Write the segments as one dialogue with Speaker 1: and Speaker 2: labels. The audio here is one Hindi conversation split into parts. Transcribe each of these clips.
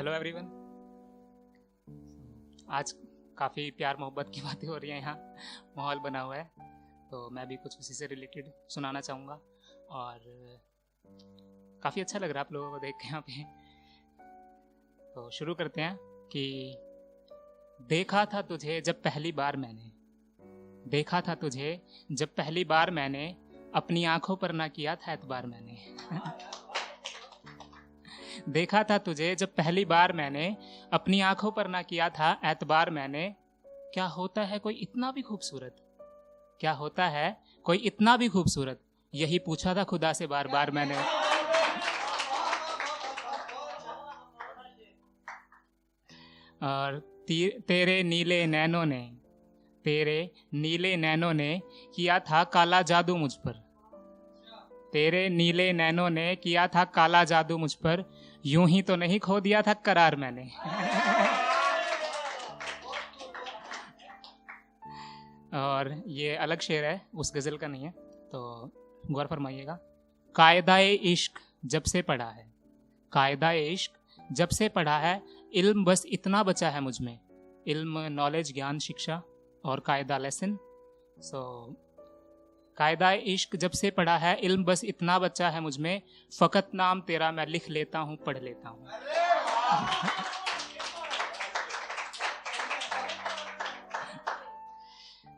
Speaker 1: हेलो एवरीवन आज काफ़ी प्यार मोहब्बत की बातें हो रही हैं यहाँ। माहौल बना हुआ है तो मैं भी कुछ उसी से रिलेटेड सुनाना चाहूँगा। और काफ़ी अच्छा लग रहा है आप लोगों को देख के यहाँ पे। तो शुरू करते हैं कि देखा था तुझे जब पहली बार मैंने। देखा था तुझे जब पहली बार मैंने। अपनी आँखों पर ना किया था एतबार मैंने। देखा था तुझे जब पहली बार मैंने अपनी आँखों पर ना किया था एतबार मैंने। क्या होता है कोई इतना भी खूबसूरत? क्या होता है कोई इतना भी खूबसूरत? यही पूछा था खुदा से बार बार मैंने। और तेरे नीले नैनों ने, तेरे नीले नैनों ने किया था काला जादू मुझ पर। तेरे नीले नैनों ने किया था काला जादू मुझ पर। यूँ ही तो नहीं खो दिया था करार मैंने। और ये अलग शेर है, उस गज़ल का नहीं है तो गौर फरमाइएगा। कायदा इश्क जब से पढ़ा है। कायदा इश्क जब से पढ़ा है, इल्म बस इतना बचा है मुझमें। इल्म, नॉलेज, ज्ञान, शिक्षा और कायदा लेसन। सो कायदा इश्क जब से पढ़ा है, इल्म बस इतना बच्चा है मुझमें फ़कत नाम तेरा मैं लिख लेता हूँ, पढ़ लेता हूँ।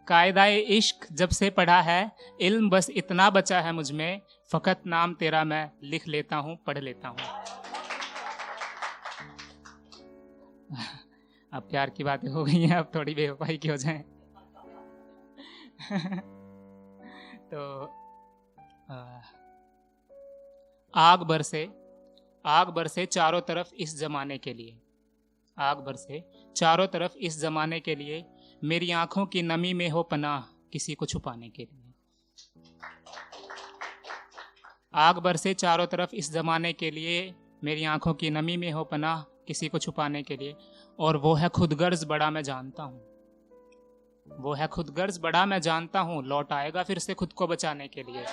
Speaker 1: कायदा इश्क जब से पढ़ा है, इल्म बस इतना बचा है मुझमें फ़कत नाम तेरा मैं लिख लेता हूँ, पढ़ लेता हूँ। अब प्यार की बातें हो गई हैं, अब थोड़ी बेवफाई की हो जाए। तो आग बरसे आग बरसे चारों तरफ़ इस जमाने के लिए। आग बरसे चारों तरफ़ इस जमाने के लिए, मेरी आँखों की नमी में हो पनाह किसी को छुपाने के लिए। आग बरसे चारों तरफ़ इस जमाने के लिए, मेरी आँखों की नमी में हो पनाह किसी को छुपाने के लिए, और वो है खुदगर्ज बड़ा मैं जानता हूँ। वो है खुदगर्ज बड़ा मैं जानता हूँ, लौट आएगा फिर से खुद को बचाने के लिए।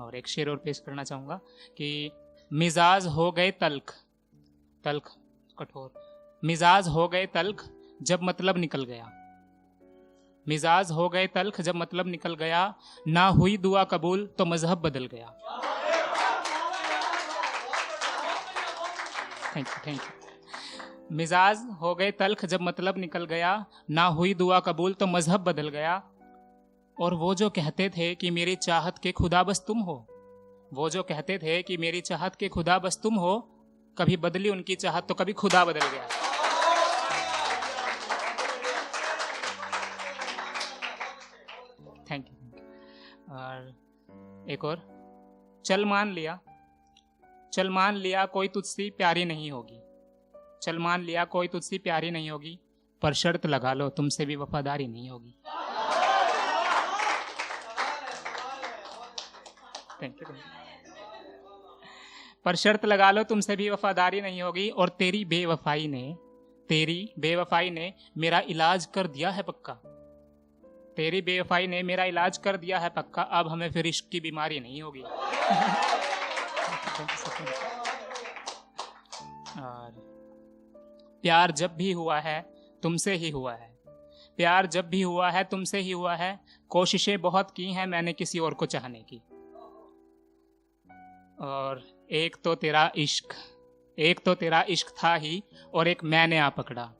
Speaker 1: और एक शेर और पेश करना चाहूँगा कि मिजाज हो गए तल्ख तल्ख कठोर। मिजाज हो गए तल्ख जब मतलब निकल गया। मिजाज हो गए तल्ख जब मतलब निकल गया, ना हुई दुआ कबूल तो मज़हब बदल गया। थैंक यू थैंक यू मिजाज हो गए तल्ख जब मतलब निकल गया, ना हुई दुआ कबूल तो मज़हब बदल गया। और वो जो कहते थे कि मेरी चाहत के खुदा बस तुम हो, वो जो कहते थे कि मेरी चाहत के खुदा बस तुम हो, कभी बदली उनकी चाहत तो कभी खुदा बदल गया। थैंक यू और एक और, चल मान लिया। चल मान लिया कोई तुझसे प्यारी नहीं होगी। चल मान लिया, कोई तुझसे प्यारी नहीं होगी, पर शर्त लगा लो, तुमसे भी वफादारी नहीं होगी। थैंक यू पर शर्त लगा लो, तुमसे भी वफादारी नहीं होगी, और तेरी बेवफाई ने, तेरी बेवफाई ने मेरा इलाज कर दिया है पक्का। तेरी बेवफाई ने मेरा इलाज कर दिया है पक्का, अब हमें फिर इश्क की बीमारी नहीं होगी। प्यार जब भी हुआ है, तुमसे ही हुआ है। प्यार जब भी हुआ है, तुमसे ही हुआ है। कोशिशें बहुत की हैं मैंने किसी और को चाहने की। और एक तो तेरा इश्क, एक तो तेरा इश्क था ही और एक मैंने आ पकड़ा।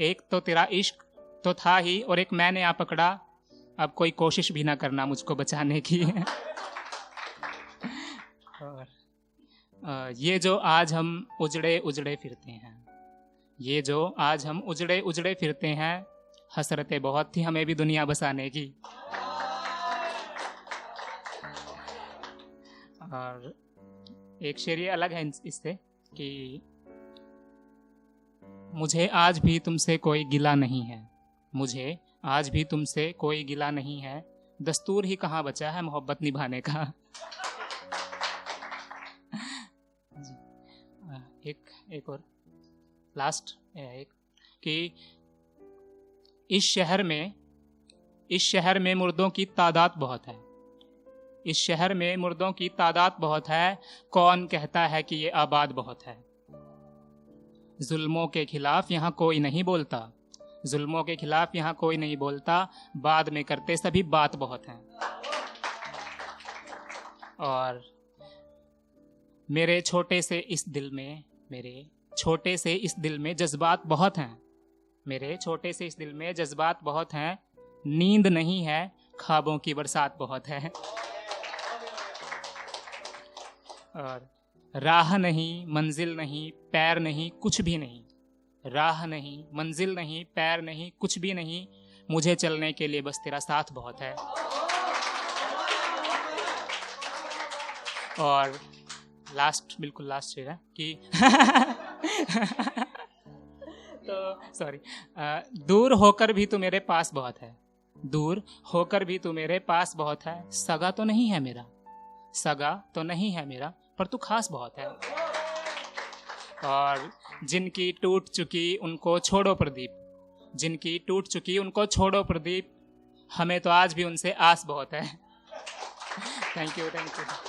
Speaker 1: एक तो तेरा इश्क तो था ही और एक मैंने आ पकड़ा। अब कोई कोशिश भी ना करना मुझको बचाने की। और ये जो आज हम उजड़े उजड़े फिरते हैं। ये जो आज हम उजड़े उजड़े फिरते हैं, हसरतें बहुत थी हमें भी दुनिया बसाने की। और एक शेर ये अलग है इससे कि मुझे आज भी तुमसे कोई गिला नहीं है। मुझे आज भी तुमसे कोई गिला नहीं है। दस्तूर ही कहाँ बचा है मोहब्बत निभाने का? एक एक और। लास्ट एक, कि इस शहर में, इस शहर में मुर्दों की तादाद बहुत है। इस शहर में मुर्दों की तादाद बहुत है, कौन कहता है कि ये आबाद बहुत है? जुल्मों के खिलाफ यहाँ कोई नहीं बोलता। जुल्मों के खिलाफ यहाँ कोई नहीं बोलता। बाद में करते सभी बात बहुत हैं। और मेरे छोटे से इस दिल में, मेरे छोटे से इस दिल में जज्बात बहुत हैं। मेरे छोटे से इस दिल में जज्बात बहुत हैं। नींद नहीं है, ख्वाबों की बरसात बहुत है। और राह नहीं, मंजिल नहीं, पैर नहीं, कुछ भी नहीं। राह नहीं, मंजिल नहीं, पैर नहीं, कुछ भी नहीं। मुझे चलने के लिए बस तेरा साथ बहुत है। और लास्ट बिल्कुल लास्ट है कि तो सॉरी दूर होकर भी तू मेरे पास बहुत है। दूर होकर भी तू मेरे पास बहुत है। सगा तो नहीं है मेरा। सगा तो नहीं है मेरा, पर तू खास बहुत है। और जिनकी टूट चुकी उनको छोड़ो प्रदीप। जिनकी टूट चुकी उनको छोड़ो प्रदीप। हमें तो आज भी उनसे आस बहुत है। Thank you thank you